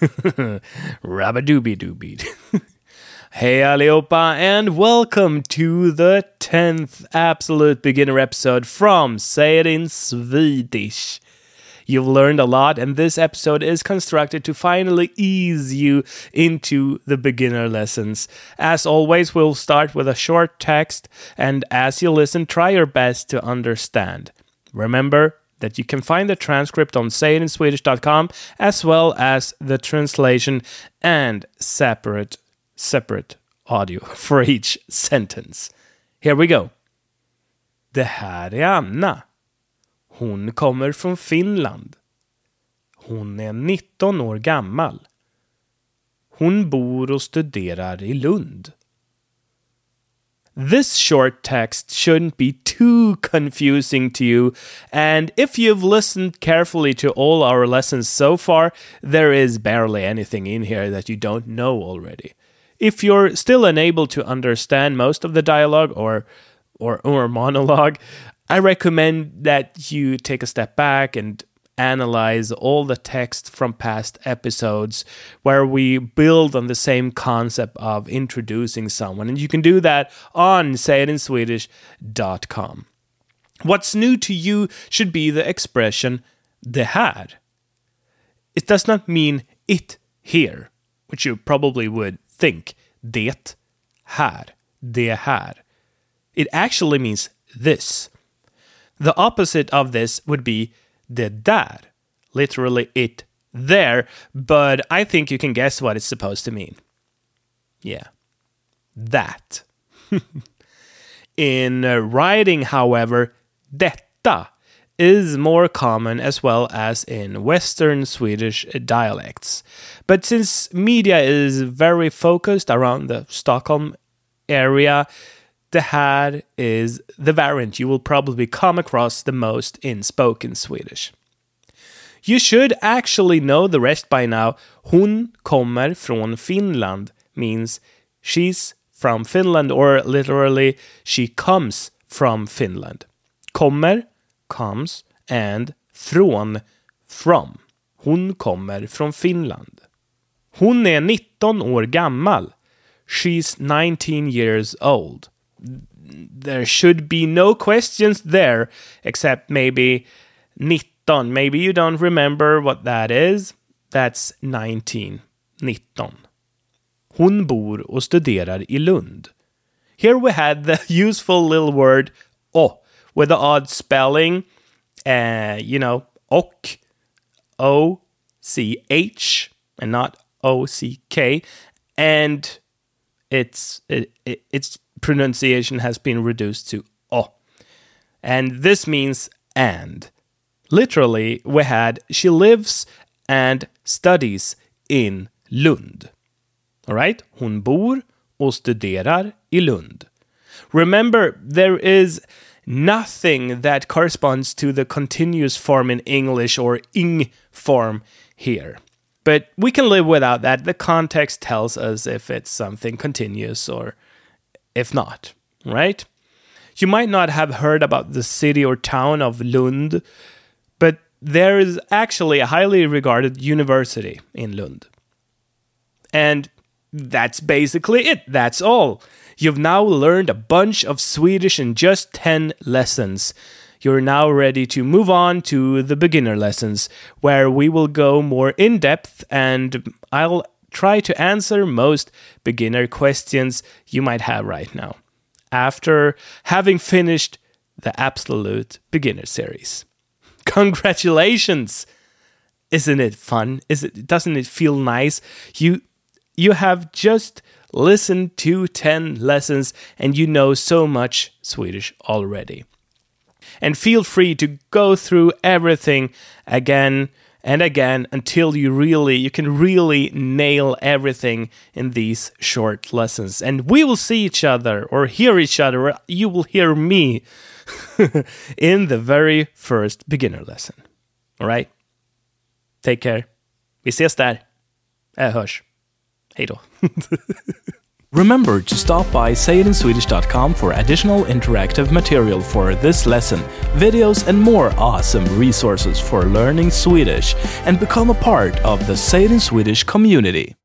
Rabadooby dooby. hey Aliopa, and welcome to the 10th Absolute Beginner episode from Say It in Swedish. You've learned a lot, and this episode is constructed to finally ease you into the beginner lessons. As always, we'll start with a short text, and as you listen, try your best to understand. Remember, that you can find the transcript on sayitinswedish.com as well as the translation and separate separate audio for each sentence. Here we go. Det här är Anna. Hon kommer från Finland. Hon är 19 år gammal. Hon bor och studerar i Lund. This short text shouldn't be too confusing to you, and if you've listened carefully to all our lessons so far, there is barely anything in here that you don't know already. If you're still unable to understand most of the dialogue or or, or monologue, I recommend that you take a step back and analyze all the text from past episodes where we build on the same concept of introducing someone. And you can do that on sayitinswedish.com. What's new to you should be the expression det här. It does not mean it here, which you probably would think. Det här. Det här. It actually means this. The opposite of this would be det där. Literally it there, but I think you can guess what it's supposed to mean. Yeah. That. In writing, however, detta is more common as well as in Western Swedish dialects. But since media is very focused around the Stockholm area, Det här is the variant you will probably come across the most in spoken Swedish. You should actually know the rest by now. Hon kommer från Finland means she's from Finland or literally she comes from Finland. Kommer, comes and från, from. Hon kommer från Finland. Hon är 19 år gammal. She's 19 years old there should be no questions there except maybe 19. Maybe you don't remember what that is. That's 19. 19. Hon bor och studerar i Lund. Here we had the useful little word o with the odd spelling. Uh, you know, och, O C H, and not O C K. And it's it, it, it's pronunciation has been reduced to o. And this means and. Literally, we had she lives and studies in Lund. Alright? Hon bor och studerar i Lund. Remember, there is nothing that corresponds to the continuous form in English or ing form here. But we can live without that. The context tells us if it's something continuous or if not, right? You might not have heard about the city or town of Lund, but there is actually a highly regarded university in Lund. And that's basically it. That's all. You've now learned a bunch of Swedish in just 10 lessons. You're now ready to move on to the beginner lessons, where we will go more in depth and I'll try to answer most beginner questions you might have right now after having finished the Absolute Beginner series. Congratulations! Isn't it fun? Is it doesn't it feel nice? You you have just listened to 10 lessons and you know so much Swedish already. And feel free to go through everything again and again until you really you can really nail everything in these short lessons. And we will see each other or hear each other or you will hear me in the very first beginner lesson. All right? Take care. Vi ses där. Jag hörs. Hej då Remember to stop by sayitinswedish.com for additional interactive material for this lesson, videos, and more awesome resources for learning Swedish, and become a part of the Say It in Swedish community.